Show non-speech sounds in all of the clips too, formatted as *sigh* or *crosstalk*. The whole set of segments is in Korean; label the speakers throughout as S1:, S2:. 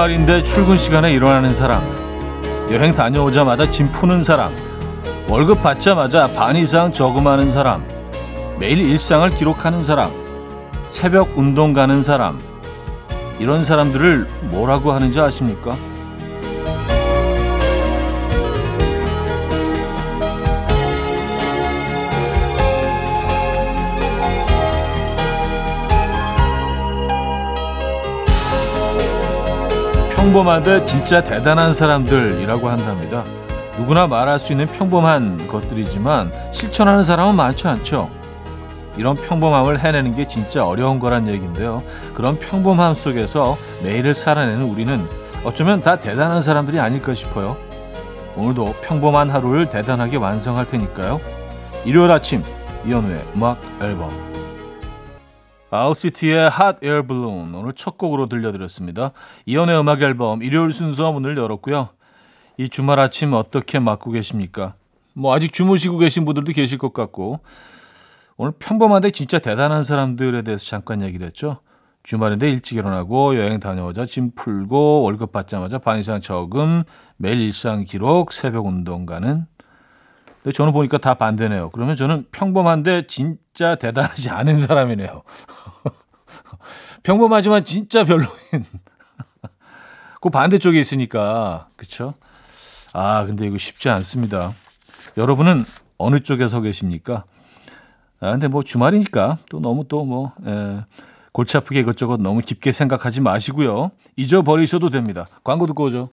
S1: 주말인데 출근 시간에 일어나는 사람, 여행 다녀오자마자 짐 푸는 사람, 월급 받자마자 반 이상 저금하는 사람, 매일 일상을 기록하는 사람, 새벽 운동 가는 사람, 이런 사람들을 뭐라고 하는지 아십니까? 평범한데 진짜 대단한 사람들이라고 한답니다. 누구나 말할 수 있는 평범한 것들이지만 실천하는 사람은 많지 않죠. 이런 평범함을 해내는 게 진짜 어려운 거란 얘기인데요. 그런 평범함 속에서 매일을 살아내는 우리는 어쩌면 다 대단한 사람들이 아닐까 싶어요. 오늘도 평범한 하루를 대단하게 완성할 테니까요. 일요일 아침 이현우의 음악 앨범 Owl City의 Hot Air Balloon 오늘 첫 곡으로 들려드렸습니다. 이현우의 음악 앨범 일요일 순서 문을 열었고요. 이 주말 아침 어떻게 맞고 계십니까? 뭐 아직 주무시고 계신 분들도 계실 것 같고 오늘 평범한데 진짜 대단한 사람들에 대해서 잠깐 얘기를 했죠. 주말인데 일찍 일어나고 여행 다녀오자 짐 풀고 월급 받자마자 반 이상 저금 매일 일상 기록 새벽 운동 가는 근데 저는 보니까 다 반대네요. 그러면 저는 평범한데 진짜 대단하지 않은 사람이네요. *laughs* 평범하지만 진짜 별로인. *laughs* 그 반대쪽에 있으니까. 그쵸? 아, 근데 이거 쉽지 않습니다. 여러분은 어느 쪽에 서 계십니까? 아, 근데 뭐 주말이니까 또 너무 또 뭐, 에, 골치 아프게 이것저것 너무 깊게 생각하지 마시고요. 잊어버리셔도 됩니다. 광고 듣고 오죠.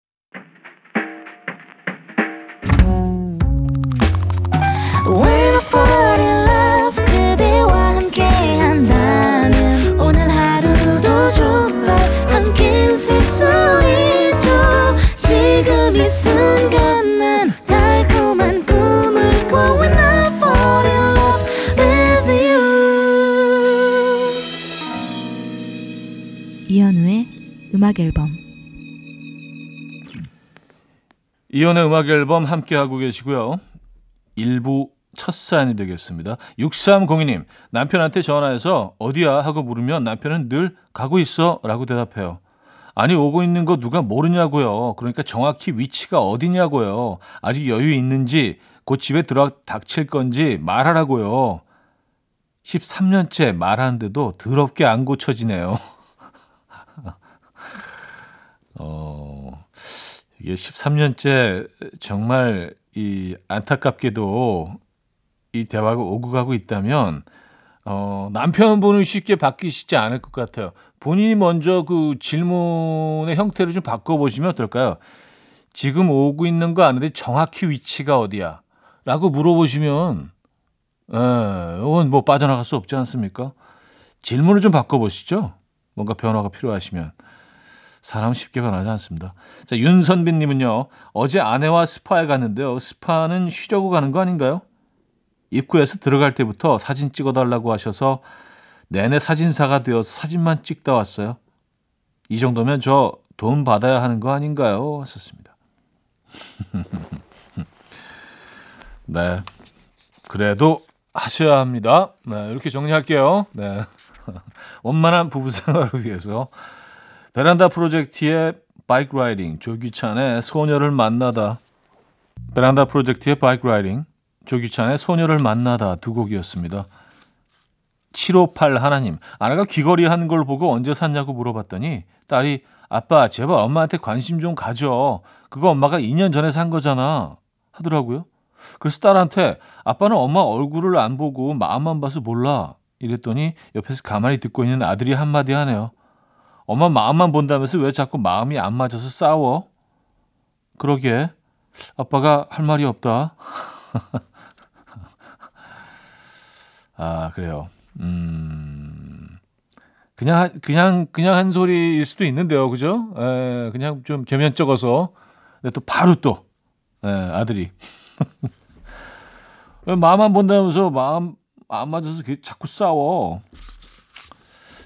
S1: 이연의 음악 앨범 함께 하고 계시고요. 일부 첫 사연이 되겠습니다. 6302님, 남편한테 전화해서 어디야 하고 물으면 남편은 늘 가고 있어 라고 대답해요. 아니, 오고 있는 거 누가 모르냐고요. 그러니까 정확히 위치가 어디냐고요. 아직 여유 있는지, 곧 집에 들어 닥칠 건지 말하라고요. 13년째 말하는데도 더럽게 안 고쳐지네요. *laughs* 어, 이게 13년째 정말 이 안타깝게도 이 대화가 오고 가고 있다면 어, 남편분은 쉽게 바뀌시지 않을 것 같아요. 본인이 먼저 그 질문의 형태를 좀 바꿔보시면 어떨까요? 지금 오고 있는 거 아는데 정확히 위치가 어디야? 라고 물어보시면, 에, 예, 이건 뭐 빠져나갈 수 없지 않습니까? 질문을 좀 바꿔보시죠. 뭔가 변화가 필요하시면. 사람 쉽게 변하지 않습니다. 자, 윤선빈님은요, 어제 아내와 스파에 갔는데요. 스파는 쉬려고 가는 거 아닌가요? 입구에서 들어갈 때부터 사진 찍어달라고 하셔서 내내 사진사가 되어서 사진만 찍다 왔어요. 이 정도면 저 돈 받아야 하는 거 아닌가요? 하셨습니다. *laughs* 네. 그래도 하셔야 합니다. 네, 이렇게 정리할게요. 네. *laughs* 원만한 부부 생활을 위해서 베란다 프로젝트의 Bike Riding, 조규찬의 소녀를 만나다. 베란다 프로젝트의 Bike Riding, 조규찬의 소녀를 만나다 두 곡이었습니다. 758 하나님, 아내가 귀걸이 한 걸 보고 언제 샀냐고 물어봤더니 딸이 아빠 제발 엄마한테 관심 좀 가져. 그거 엄마가 2년 전에 산 거잖아. 하더라고요. 그래서 딸한테 아빠는 엄마 얼굴을 안 보고 마음만 봐서 몰라. 이랬더니 옆에서 가만히 듣고 있는 아들이 한마디 하네요. 엄마 마음만 본다면서 왜 자꾸 마음이 안 맞아서 싸워? 그러게. 아빠가 할 말이 없다. *laughs* 아, 그래요. 음. 그냥, 그냥, 그냥 한 소리일 수도 있는데요. 그죠? 에, 그냥 좀 개면적어서. 근데 또 바로 또, 에, 아들이. *laughs* 마음만 본다면서 마음 안 맞아서 자꾸 싸워.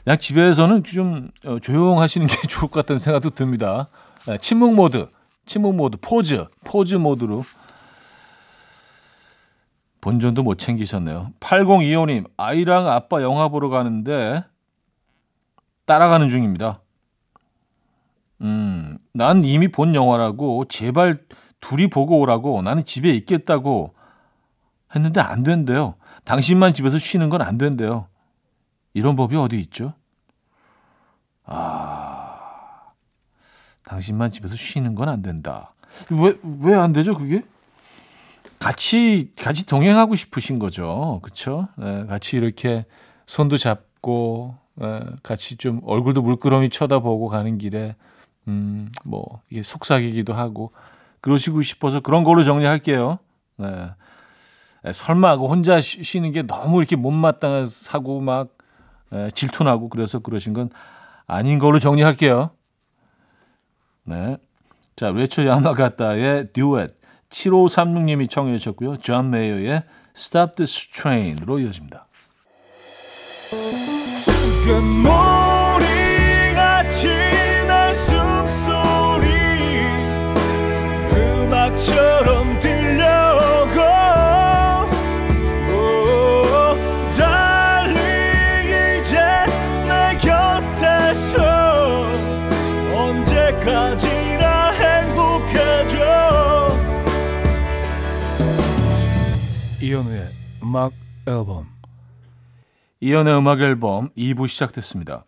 S1: 그냥 집에서는 좀 어, 조용하시는 게 *laughs* 좋을 것 같다는 생각도 듭니다. 네, 침묵 모드, 침묵 모드, pause, pause 모드로. 본전도 못 챙기셨네요. 8025님, 아이랑 아빠 영화 보러 가는데 따라가는 중입니다. 음, 난 이미 본 영화라고 제발 둘이 보고 오라고 나는 집에 있겠다고 했는데 안 된대요. 당신만 집에서 쉬는 건 안 된대요. 이런 법이 어디 있죠? 아, 당신만 집에서 쉬는 건 안 된다. 왜, 왜 안 되죠, 그게? 같이, 같이 동행하고 싶으신 거죠. 그쵸? 네, 같이 이렇게 손도 잡고, 네, 같이 좀 얼굴도 물끄러미 쳐다보고 가는 길에, 음, 뭐, 이게 속삭이기도 하고, 그러시고 싶어서 그런 걸로 정리할게요. 네. 설마 그 혼자 쉬는 게 너무 이렇게 못마땅하고 막 에, 질투나고 그래서 그러신 건 아닌 걸로 정리할게요. 네. 자, 레이첼 야마가타의 듀엣 7536님이 청해 주셨고요. 존 메이어의 Stop This Train으로 이어집니다. 숨소리 음악처럼
S2: 이현우의 음악 앨범
S1: 이연의 음악 앨범 2부 시작됐습니다.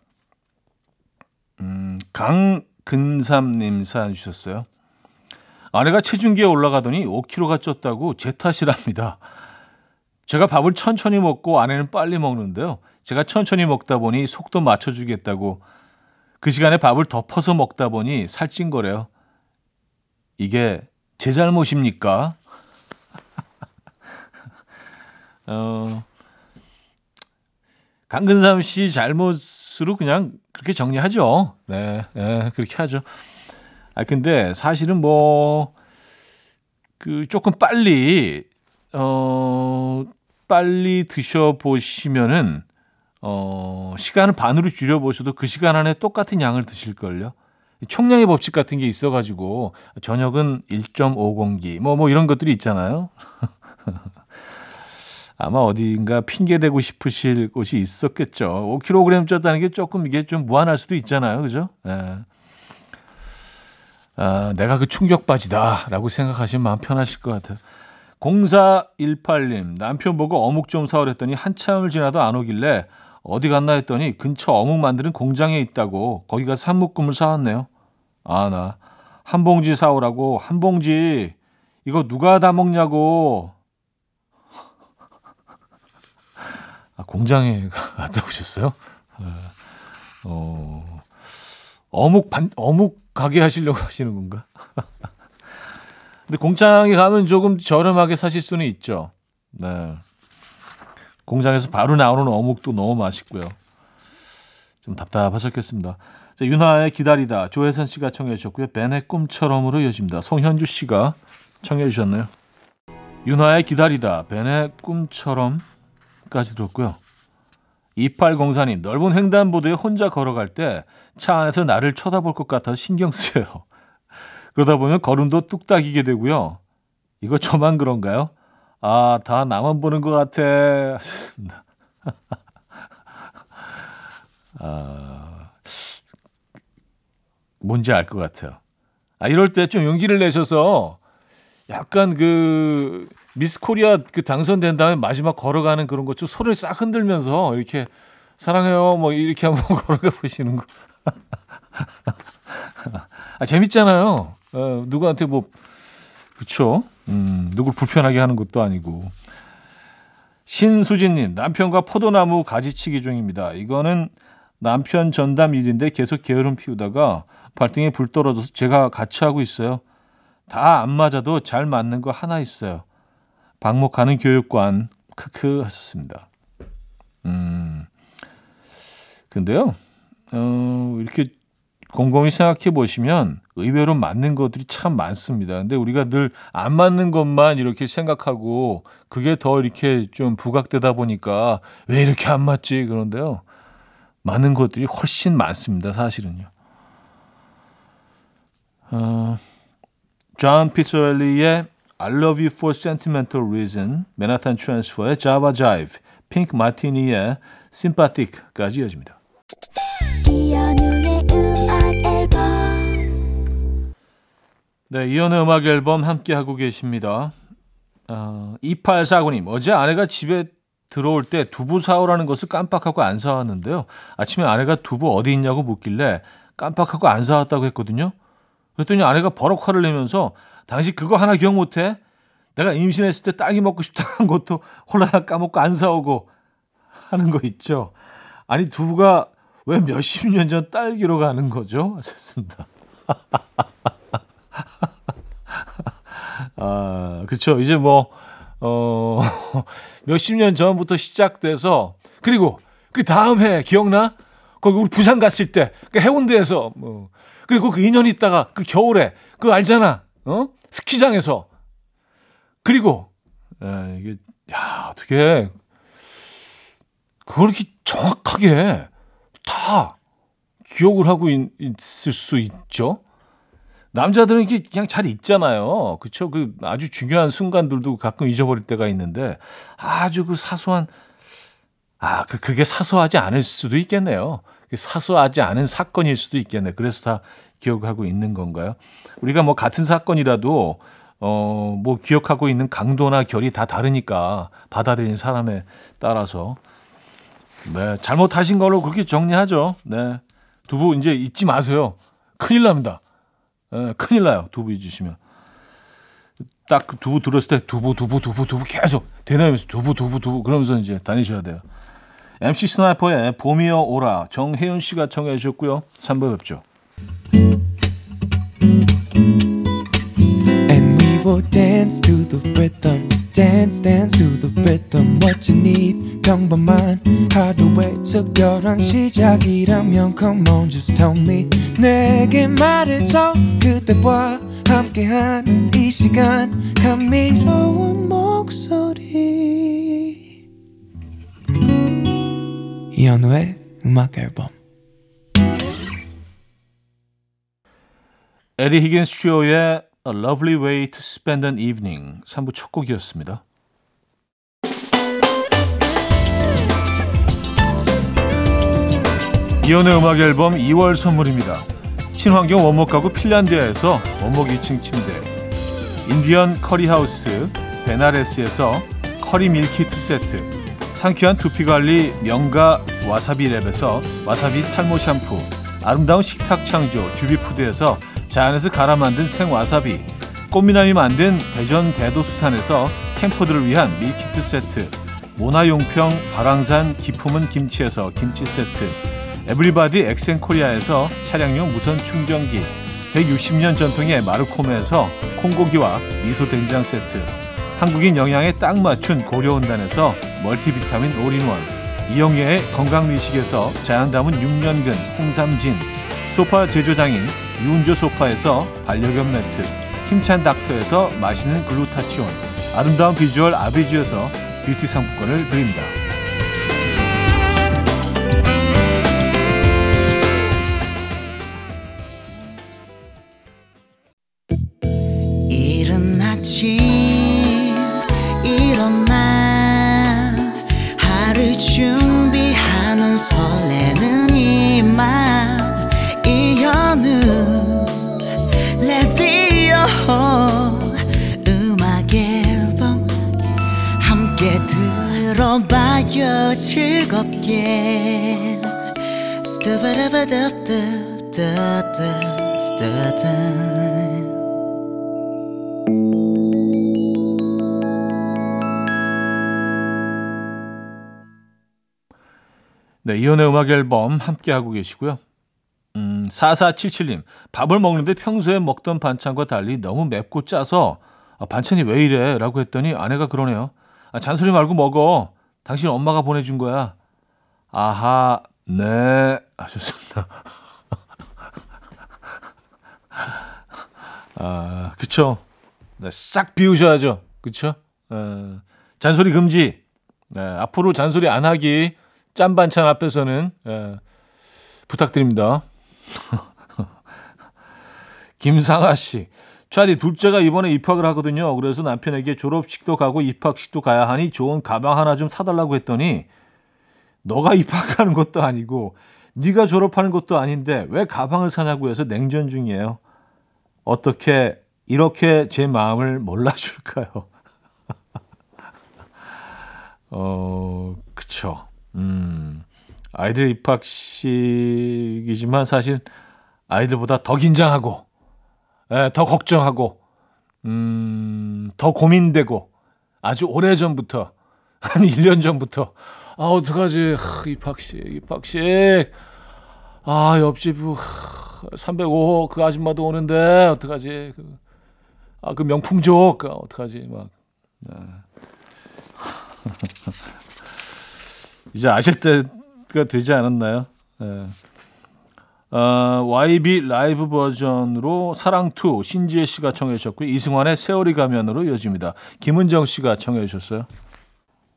S1: 음, 강근삼님 사연 주셨어요. 아내가 체중계에 올라가더니 5kg가 쪘다고 제 탓이랍니다. 제가 밥을 천천히 먹고 아내는 빨리 먹는데요. 제가 천천히 먹다 보니 속도 맞춰주겠다고 그 시간에 밥을 덮어서 먹다 보니 살찐 거래요. 이게 제 잘못입니까? 어, 강근삼 씨 잘못으로 그냥 그렇게 정리하죠. 네, 네 그렇게 하죠. 아 근데 사실은 뭐 그 조금 빨리 어 빨리 드셔 보시면은 어 시간을 반으로 줄여 보셔도 그 시간 안에 똑같은 양을 드실 걸요. 총량의 법칙 같은 게 있어 가지고 저녁은 1.5공기 뭐뭐 뭐 이런 것들이 있잖아요. *laughs* 아마 어딘가 핑계대고 싶으실 곳이 있었겠죠. 5kg 쪘다는 게 조금 이게 좀 무한할 수도 있잖아요. 그죠? 예. 아, 내가 그 충격받이다라고 생각하시면 마음 편하실 것 같아요. 0418님, 남편 보고 어묵 좀 사오랬더니 한참을 지나도 안 오길래 어디 갔나 했더니 근처 어묵 만드는 공장에 있다고 거기 가서 산묶음을 사왔네요. 아, 나 한 봉지 사오라고 한 봉지 이거 누가 다 먹냐고 아, 공장에 *laughs* 갔다 오셨어요? 어, 어묵 반, 어묵 가게 하시려고 하시는 건가? *laughs* 근데 공장에 가면 조금 저렴하게 사실 수는 있죠. 네. 공장에서 바로 나오는 어묵도 너무 맛있고요. 좀 답답하셨겠습니다. 자, 윤하의 기다리다 조혜선 씨가 청해 주셨고요. 벤의 꿈처럼으로 이어집니다. 송현주 씨가 청해 주셨네요. 윤하의 기다리다 벤의 꿈처럼 까지 들었고요. 2804님, 넓은 횡단보도에 혼자 걸어갈 때 차 안에서 나를 쳐다볼 것 같아서 신경 쓰여요. *laughs* 그러다 보면 걸음도 뚝딱이게 되고요. 이거 저만 그런가요? 아, 다 나만 보는 것 같아. 하셨습니다. *laughs* 아, 뭔지 알 것 같아요. 아, 이럴 때 좀 용기를 내셔서 약간 그 미스 코리아 그 당선된 다음에 마지막 걸어가는 그런 것좀 소리를 싹 흔들면서 이렇게 사랑해요 뭐 이렇게 한번 *laughs* 걸어가 보시는 거. 아, 재밌잖아요. 어, 누구한테 뭐 그쵸? 음, 누굴 불편하게 하는 것도 아니고. 신수진님 남편과 포도나무 가지치기 중입니다. 이거는 남편 전담 일인데 계속 게으름 피우다가 발등에 불 떨어져서 제가 같이 하고 있어요. 다 안 맞아도 잘 맞는 거 하나 있어요. 방목하는 교육관 크크 하셨습니다. 음. 근데요. 어, 이렇게 곰곰이 생각해 보시면 의외로 맞는 것들이 참 많습니다. 근데 우리가 늘 안 맞는 것만 이렇게 생각하고 그게 더 이렇게 좀 부각되다 보니까 왜 이렇게 안 맞지? 그런데요. 많은 것들이 훨씬 많습니다. 사실은요. 어, 존 피자렐리의 I Love You for Sentimental Reason, 맨하탄 트랜스퍼의 Java Jive, 핑크 마티니의 Sympathic까지 이어집니다. 네, 이연의 음악 앨범 함께 하고 계십니다. 어, 2849님, 어제 아내가 집에 들어올 때 두부 사오라는 것을 깜빡하고 안 사왔는데요. 아침에 아내가 두부 어디 있냐고 묻길래 깜빡하고 안 사왔다고 했거든요. 그랬더니 아내가 버럭 화를 내면서 당신 그거 하나 기억 못해? 내가 임신했을 때 딸기 먹고 싶다는 *laughs* 것도 홀라당 까먹고 안 사오고 하는 거 있죠. 아니 두부가 왜 몇십 년 전 딸기로 가는 거죠? *laughs* 하셨습니다. *laughs* 아, 그쵸. 이제 뭐, 어, 몇십 년 전부터 시작돼서, 그리고 그 다음 해, 기억나? 거기 우리 부산 갔을 때, 그 해운대에서, 뭐, 그리고 그 2년 있다가 그 겨울에, 그거 알잖아. 어? 스키장에서. 그리고, 에, 이게, 야, 어떻게, 그걸 이렇게 정확하게 다 기억을 하고 있, 있을 수 있죠? 남자들은 이게 그냥 잘 있잖아요. 그쵸? 그 아주 중요한 순간들도 가끔 잊어버릴 때가 있는데 아주 그 사소한, 아, 그, 그게 사소하지 않을 수도 있겠네요. 사소하지 않은 사건일 수도 있겠네. 그래서 다 기억하고 있는 건가요? 우리가 뭐 같은 사건이라도 어, 뭐 기억하고 있는 강도나 결이 다 다르니까 받아들이는 사람에 따라서 네, 잘못하신 걸로 그렇게 정리하죠. 네. 두부 이제 잊지 마세요. 큰일 납니다. 네, 큰일 나요. 두부 잊으시면. 딱그 두부 들었을 때 두부 두부 두부 두부 계속 대나면서 두부 두부 두부 그러면서 이제 다니셔야 돼요. MC 스나이퍼의 봄이여 오라 정혜윤 씨가 청해 주셨고요. 3부 뵙죠.
S3: Will dance to the rhythm. Dance, dance to the rhythm. What you need, 평범한 하루의 특별한 시작이라면 Come on, just tell me. 내게 말해줘. 그대와 함께한 이 시간. 감미로운 목소리. 이현우의 음악 앨범.
S1: 에디 히긴스 트리오의 A Lovely Way to Spend an Evening 3부 첫 곡이었습니다. 이현우의 음악 앨범 2월 선물입니다. 친환경 원목 가구 핀란드에서 원목 2층 침대 인디언 커리하우스 베나레스에서 커리 밀키트 세트 상쾌한 두피관리 명가 와사비랩에서 와사비 탈모 샴푸 아름다운 식탁 창조 주비푸드에서 자연에서 갈아 만든 생와사비 꽃미남이 만든 대전 대도수산에서 캠퍼들을 위한 밀키트 세트 모나용평 발왕산 기 품은 김치에서 김치 세트 에브리바디 엑센코리아에서 차량용 무선 충전기 160년 전통의 마르코메에서 콩고기와 미소된장 세트 한국인 영양에 딱 맞춘 고려은단에서 멀티비타민 올인원 이영애의 건강미식에서 자연 담은 6년근 홍삼진 소파 제조장인 유운조 소파에서 반려견 매트 힘찬 닥터에서 마시는 글루타치온 아름다운 비주얼 아비주에서 뷰티 상품권을 드립니다. 네, 이혼의 음악 앨범 함께하고 계시고요. 음, 4477님, 밥을 먹는데 평소에 먹던 반찬과 달리 너무 맵고 짜서 아, 반찬이 왜 이래? 라고 했더니 아내가 그러네요. 아, 잔소리 말고 먹어. 당신 엄마가 보내준 거야. 아하, 네. 하셨습니다. *laughs* 아, 그쵸. 네, 싹 비우셔야죠. 그쵸? 에, 잔소리 금지. 네, 앞으로 잔소리 안 하기. 짠 반찬 앞에서는 예, 부탁드립니다. *laughs* 김상아 씨. 차디 둘째가 이번에 입학을 하거든요. 그래서 남편에게 졸업식도 가고 입학식도 가야 하니 좋은 가방 하나 좀 사달라고 했더니 너가 *laughs* 입학하는 것도 아니고 네가 졸업하는 것도 아닌데 왜 가방을 사냐고 해서 냉전 중이에요. 어떻게 이렇게 제 마음을 몰라줄까요? *laughs* 어, 그쵸. 음, 아이들 입학식이지만 사실 아이들보다 더 긴장하고, 예, 더 걱정하고, 음, 더 고민되고, 아주 오래 전부터, *laughs* 한 1년 전부터, 아, 어떡하지, 하, 입학식, 입학식. 아, 옆집, 305호 그 아줌마도 오는데, 어떡하지, 그, 아, 그 명품족, 그 어떡하지, 막. 네. 이제 아실 때가 되지 않았나요? 네. 어, YB 라이브 버전으로 사랑2 신지혜 씨가 청해 주셨고요. 이승환의 세월이 가면으로 이어집니다. 김은정 씨가 청해 주셨어요.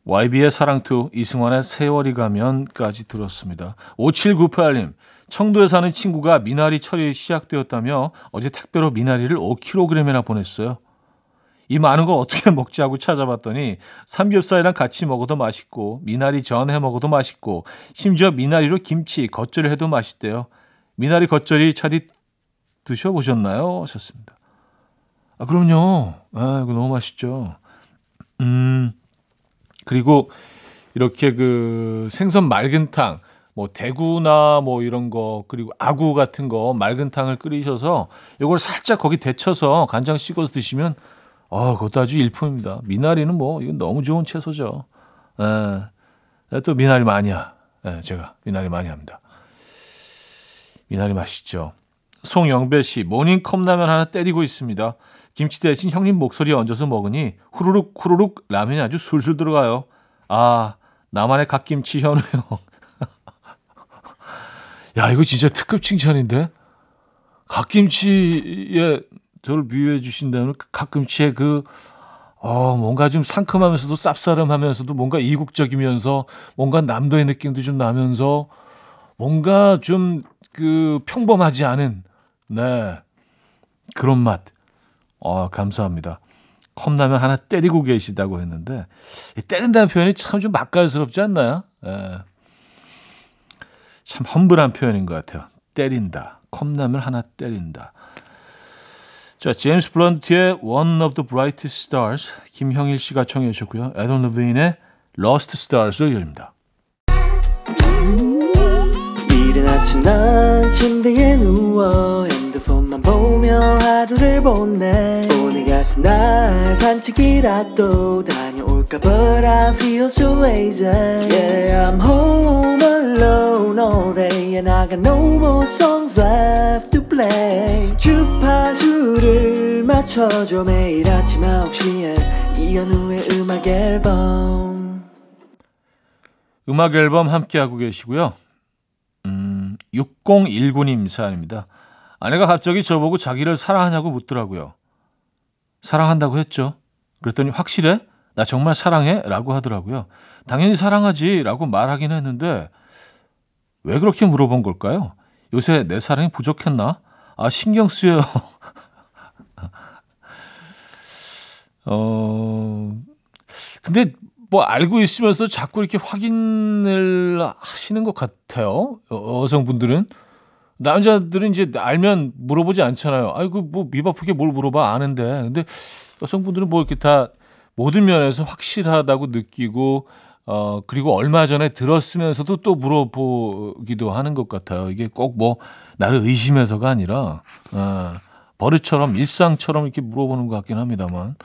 S1: YB의 사랑2 이승환의 세월이 가면까지 들었습니다. 5798님 청도에 사는 친구가 미나리 철이 시작되었다며 어제 택배로 미나리를 5kg이나 보냈어요. 이 많은 걸 어떻게 *laughs* 먹지 하고 찾아봤더니 삼겹살이랑 같이 먹어도 맛있고 미나리 전 해 먹어도 맛있고 심지어 미나리로 김치 겉절이 해도 맛있대요. 미나리 겉절이 차디 드셔보셨나요? 하셨습니다. 아 그럼요. 아 이거 너무 맛있죠. 음 그리고 이렇게 그 생선 맑은탕 뭐 대구나 뭐 이런 거 그리고 아구 같은 거 맑은탕을 끓이셔서 이걸 살짝 거기 데쳐서 간장 찍어서 드시면 어 그것도 아주 일품입니다. 미나리는 뭐 이건 너무 좋은 채소죠. 예. 또 미나리 마니아. 예, 제가 미나리 마니아입니다. 미나리 맛있죠. 송영배 씨 모닝 컵라면 하나 때리고 있습니다. 김치 대신 형님 목소리 얹어서 먹으니 후루룩 후루룩 라면이 아주 술술 들어가요. 아 나만의 갓김치 현우 형. *laughs* 야, 이거 진짜 특급 칭찬인데? 갓김치에 저를 비유해 주신다면 그 갓김치의 그, 어, 뭔가 좀 상큼하면서도 쌉싸름하면서도 뭔가 이국적이면서 뭔가 남도의 느낌도 좀 나면서 뭔가 좀 그 평범하지 않은, 네. 그런 맛. 어, 감사합니다. 컵라면 하나 때리고 계시다고 했는데, 때린다는 표현이 참 좀 맛깔스럽지 않나요? 예. 참 험불한 표현인 것 같아요. 때린다. 컵라면 하나 때린다. 자, 제임스 블런트의 One of the Brightest Stars 김형일 씨가 청해 주셨고요. 에던 레빈의 Lost Stars로 이어집니다.
S4: 이른 아침 난 침대에 누워 핸드폰만 보며 하루를 보내 오늘 같은 날 산책이라도 다녀올까 But I feel so lazy Yeah I'm home alone all day And I got no more songs left to play 주파수를 맞춰줘 매일 아침 9시에 이현우의 음악 앨범
S1: 음악 앨범 함께하고 계시고요. 음, 6019님 사연입니다. 아내가 갑자기 저보고 자기를 사랑하냐고 묻더라고요. 사랑한다고 했죠. 그랬더니 확실해? 나 정말 사랑해? 라고 하더라고요. 당연히 사랑하지 라고 말하긴 했는데 왜 그렇게 물어본 걸까요? 요새 내 사랑이 부족했나? 아, 신경 쓰여요. *laughs* 어, 근데 뭐 알고 있으면서 자꾸 이렇게 확인을 하시는 것 같아요. 여- 여성분들은. 남자들은 이제 알면 물어보지 않잖아요. 아이고, 뭐, 입 아프게 뭘 물어봐 아는데. 근데 여성분들은 뭐 이렇게 다 모든 면에서 확실하다고 느끼고, 어, 그리고 얼마 전에 들었으면서도 또 물어보기도 하는 것 같아요. 이게 꼭 뭐, 나를 의심해서가 아니라, 어, 버릇처럼, 일상처럼 이렇게 물어보는 것 같긴 합니다만.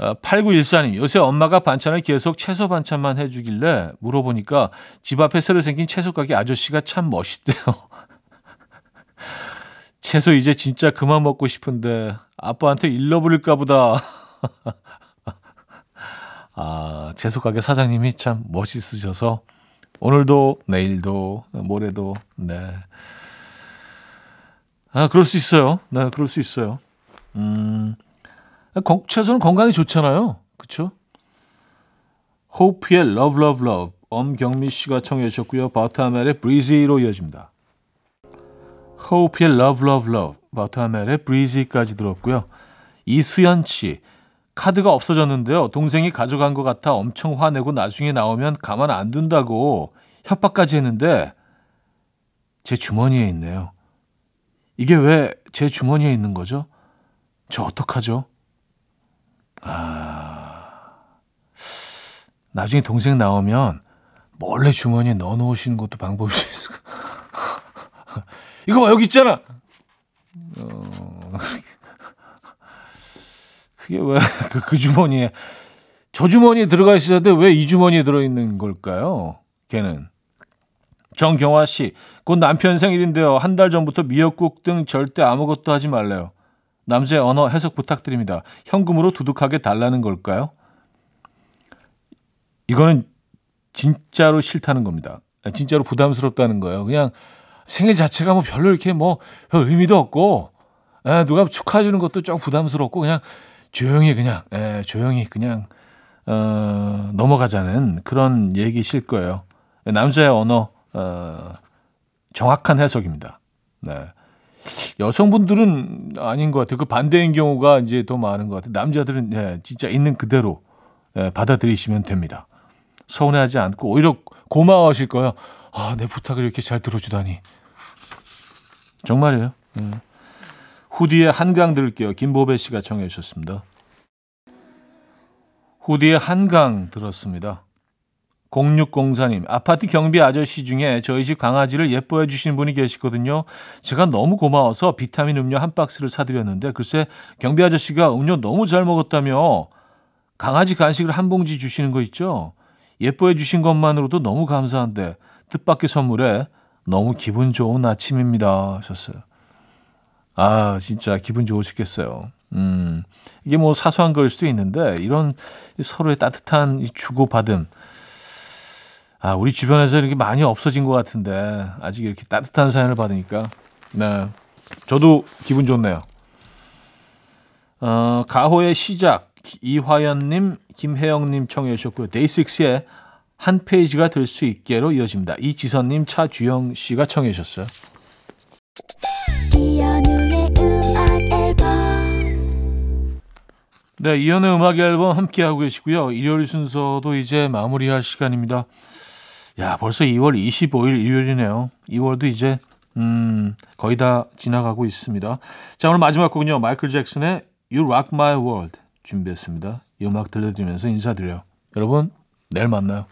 S1: 아, 8914님, 요새 엄마가 반찬을 계속 채소 반찬만 해주길래 물어보니까 집 앞에 새로 생긴 채소 가게 아저씨가 참 멋있대요. *laughs* 채소 이제 진짜 그만 먹고 싶은데 아빠한테 일러버릴까 보다. *laughs* 아, 채소 가게 사장님이 참 멋있으셔서 오늘도 내일도 모레도 네. 아, 그럴 수 있어요. 네, 그럴 수 있어요. 음. 건- 채소는 건강에 좋잖아요. 그렇죠? 호피의 Love Love Love 엄경미 씨가 청해 주셨고요. 바타멜의 브리지로 이어집니다. 호피의 Love Love Love 바타멜의 브리지까지 들었고요. 이수연 씨 카드가 없어졌는데요. 동생이 가져간 것 같아 엄청 화내고 나중에 나오면 가만 안 둔다고 협박까지 했는데 제 주머니에 있네요. 이게 왜 제 주머니에 있는 거죠? 저 어떡하죠? 아, 나중에 동생 나오면 몰래 주머니에 넣어 놓으시는 것도 방법일 수 있을 것 *laughs* 이거 봐, 여기 있잖아! 어, 그게 왜, *laughs* 그, 그 주머니에, 저 주머니에 들어가 돼. 왜이 주머니에 들어 있는 걸까요? 걔는. 정경화 씨, 곧 남편 생일인데요. 한 달 전부터 미역국 등 절대 아무것도 하지 말래요. 남자의 언어 해석 부탁드립니다. 현금으로 두둑하게 달라는 걸까요? 이거는 진짜로 싫다는 겁니다. 진짜로 부담스럽다는 거예요. 그냥 생일 자체가 뭐 별로 이렇게 뭐별 의미도 없고, 에, 누가 축하해 주는 것도 좀 부담스럽고, 그냥 조용히 그냥, 에, 조용히 그냥, 어, 넘어가자는 그런 얘기실 거예요. 남자의 언어, 어, 정확한 해석입니다. 네. 여성분들은 아닌 것 같아요. 그 반대인 경우가 이제 더 많은 것 같아요. 남자들은 예, 진짜 있는 그대로 예, 받아들이시면 됩니다. 서운해하지 않고 오히려 고마워하실 거예요. 아, 내 부탁을 이렇게 잘 들어주다니. 정말이에요. 예. 후디의 한강 들을게요. 김보배 씨가 청해 주셨습니다. 후디의 한강 들었습니다. 0604님, 아파트 경비 아저씨 중에 저희 집 강아지를 예뻐해 주시는 분이 계시거든요. 제가 너무 고마워서 비타민 음료 한 박스를 사드렸는데, 글쎄, 경비 아저씨가 음료 너무 잘 먹었다며 강아지 간식을 한 봉지 주시는 거 있죠? 예뻐해 주신 것만으로도 너무 감사한데, 뜻밖의 선물에 너무 기분 좋은 아침입니다. 하셨어요. 아, 진짜 기분 좋으시겠어요. 음, 이게 뭐 사소한 걸 수도 있는데, 이런 서로의 따뜻한 이 주고받음, 아, 우리 주변에서 이렇게 많이 없어진 것 같은데, 아직 이렇게 따뜻한 사연을 받으니까, 네. 저도 기분 좋네요. 어, 가호의 시작, 이화연님, 김혜영님 청해 주셨고요. 데이식스의 한 페이지가 될 수 있게로 이어집니다. 이지선님, 차주영 씨가 청해 주셨어요. 네, 이현의 음악 앨범 함께 하고 계시고요. 일요일 순서도 이제 마무리할 시간입니다. 야, 벌써 2월 25일 일요일이네요. 2월도 이제 음, 거의 다 지나가고 있습니다. 자, 오늘 마지막 곡은요. 마이클 잭슨의 You Rock My World 준비했습니다. 이 음악 들려드리면서 인사드려요. 여러분, 내일 만나요.